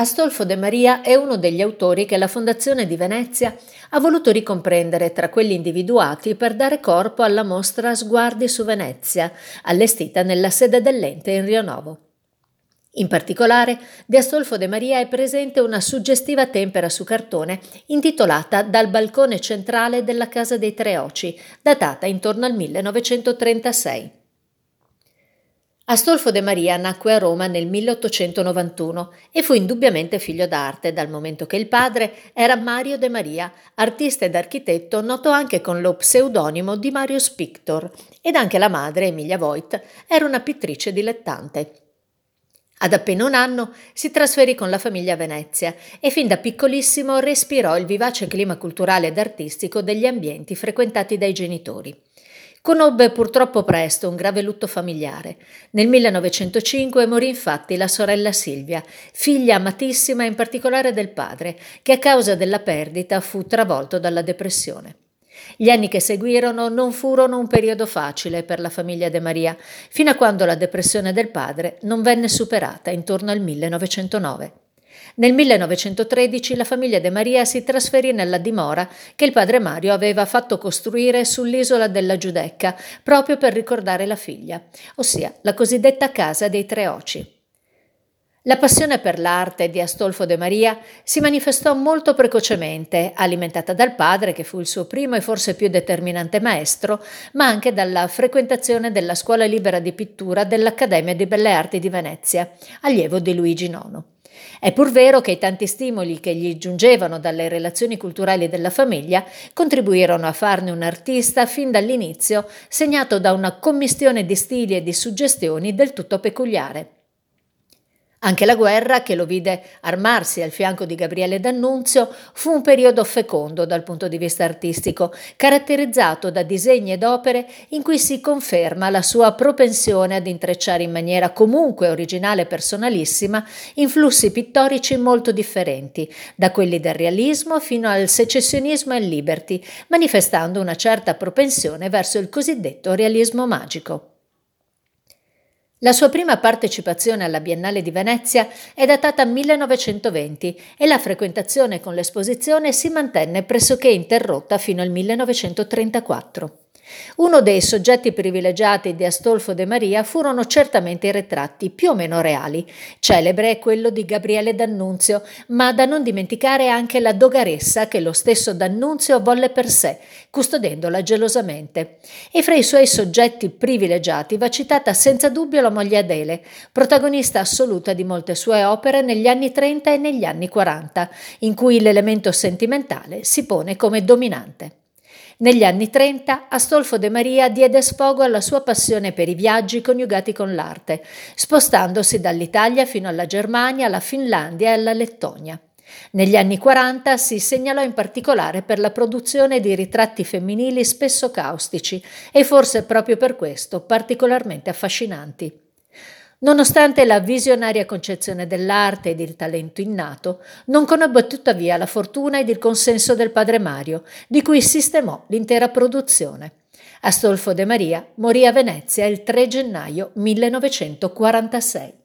Astolfo De Maria è uno degli autori che la Fondazione di Venezia ha voluto ricomprendere tra quelli individuati per dare corpo alla mostra Sguardi su Venezia, allestita nella sede dell'ente in Rio Novo. In particolare, di Astolfo De Maria è presente una suggestiva tempera su cartone intitolata Dal balcone centrale della Casa dei Tre Oci, datata intorno al 1936. Astolfo de Maria nacque a Roma nel 1891 e fu indubbiamente figlio d'arte, dal momento che il padre era Mario de Maria, artista ed architetto noto anche con lo pseudonimo di Marius Pictor, ed anche la madre, Emilia Voigt, era una pittrice dilettante. Ad appena un anno si trasferì con la famiglia a Venezia e fin da piccolissimo respirò il vivace clima culturale ed artistico degli ambienti frequentati dai genitori. Conobbe purtroppo presto un grave lutto familiare. Nel 1905 morì infatti la sorella Silvia, figlia amatissima in particolare del padre, che a causa della perdita fu travolto dalla depressione. Gli anni che seguirono non furono un periodo facile per la famiglia De Maria, fino a quando la depressione del padre non venne superata intorno al 1909. Nel 1913 la famiglia De Maria si trasferì nella dimora che il padre Mario aveva fatto costruire sull'isola della Giudecca proprio per ricordare la figlia, ossia la cosiddetta casa dei Tre Oci. La passione per l'arte di Astolfo De Maria si manifestò molto precocemente, alimentata dal padre, che fu il suo primo e forse più determinante maestro, ma anche dalla frequentazione della scuola libera di pittura dell'Accademia di Belle Arti di Venezia, allievo di Luigi IX. È pur vero che i tanti stimoli che gli giungevano dalle relazioni culturali della famiglia contribuirono a farne un artista fin dall'inizio segnato da una commistione di stili e di suggestioni del tutto peculiare. Anche la guerra, che lo vide armarsi al fianco di Gabriele D'Annunzio, fu un periodo fecondo dal punto di vista artistico, caratterizzato da disegni ed opere in cui si conferma la sua propensione ad intrecciare in maniera comunque originale e personalissima influssi pittorici molto differenti, da quelli del realismo fino al secessionismo e liberty, manifestando una certa propensione verso il cosiddetto realismo magico. La sua prima partecipazione alla Biennale di Venezia è datata 1920 e la frequentazione con l'esposizione si mantenne pressoché interrotta fino al 1934. Uno dei soggetti privilegiati di Astolfo de Maria furono certamente i ritratti, più o meno reali. Celebre è quello di Gabriele D'Annunzio, ma da non dimenticare anche la dogaressa che lo stesso D'Annunzio volle per sé, custodendola gelosamente. E fra i suoi soggetti privilegiati va citata senza dubbio la moglie Adele, protagonista assoluta di molte sue opere negli anni 30 e negli anni 40, in cui l'elemento sentimentale si pone come dominante. Negli anni 30 Astolfo de Maria diede sfogo alla sua passione per i viaggi coniugati con l'arte, spostandosi dall'Italia fino alla Germania, alla Finlandia e alla Lettonia. Negli anni 40 si segnalò in particolare per la produzione di ritratti femminili spesso caustici e forse proprio per questo particolarmente affascinanti. Nonostante la visionaria concezione dell'arte ed il talento innato, non conobbe tuttavia la fortuna ed il consenso del padre Mario, di cui sistemò l'intera produzione. Astolfo de Maria morì a Venezia il 3 gennaio 1946.